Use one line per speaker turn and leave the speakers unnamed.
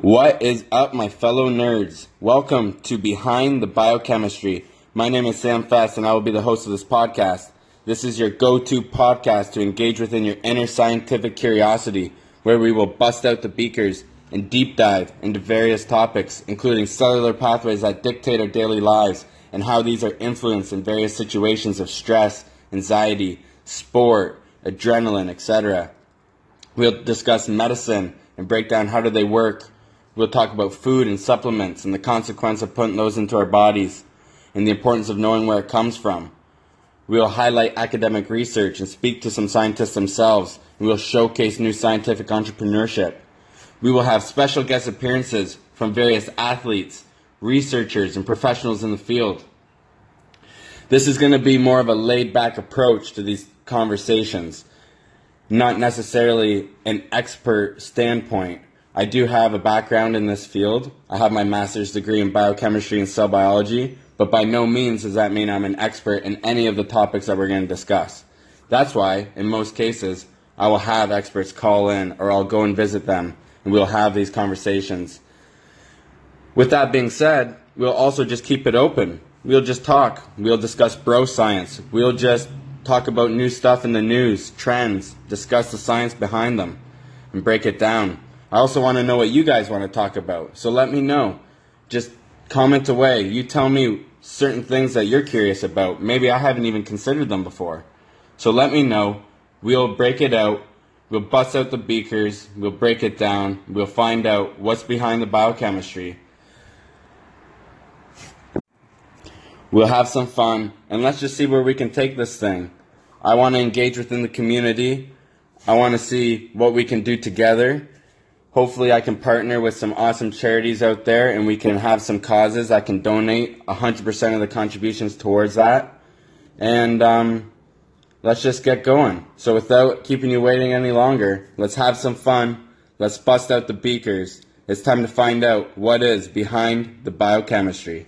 What is up, my fellow nerds? Welcome to Behind the Biochemistry. My name is Sam Fest, and I will be the host of this podcast. This is your go to podcast to engage within your inner scientific curiosity, where we will bust out the beakers and deep dive into various topics, including cellular pathways that dictate our daily lives and how these are influenced in various situations of stress, anxiety, sport, adrenaline, etc. We'll discuss medicine and break down how do they work. We'll talk about food and supplements and the consequence of putting those into our bodies and the importance of knowing where it comes from. We'll highlight academic research and speak to some scientists themselves, we'll showcase new scientific entrepreneurship. We will have special guest appearances from various athletes, researchers, and professionals in the field. This is going to be more of a laid back approach to these conversations, not necessarily an expert standpoint. I do have a background in this field. I have my master's degree in biochemistry and cell biology, but by no means does that mean I'm an expert in any of the topics that we're going to discuss. That's why, in most cases, I will have experts call in or I'll go and visit them and we'll have these conversations. With that being said, we'll also just keep it open. We'll just talk. We'll discuss bro science. We'll just talk about new stuff in the news, trends, discuss the science behind them, and break it down. I also want to know what you guys want to talk about. So let me know. Just comment away. You tell me certain things that you're curious about. Maybe I haven't even considered them before. So let me know. We'll break it out. We'll bust out the beakers. We'll break it down. We'll find out what's behind the biochemistry. We'll have some fun and let's just see where we can take this thing. I want to engage within the community. I want to see what we can do together. Hopefully, I can partner with some awesome charities out there and we can have some causes. I can donate 100% of the contributions towards that. And um, let's just get going. So, without keeping you waiting any longer, let's have some fun. Let's bust out the beakers. It's time to find out what is behind the biochemistry.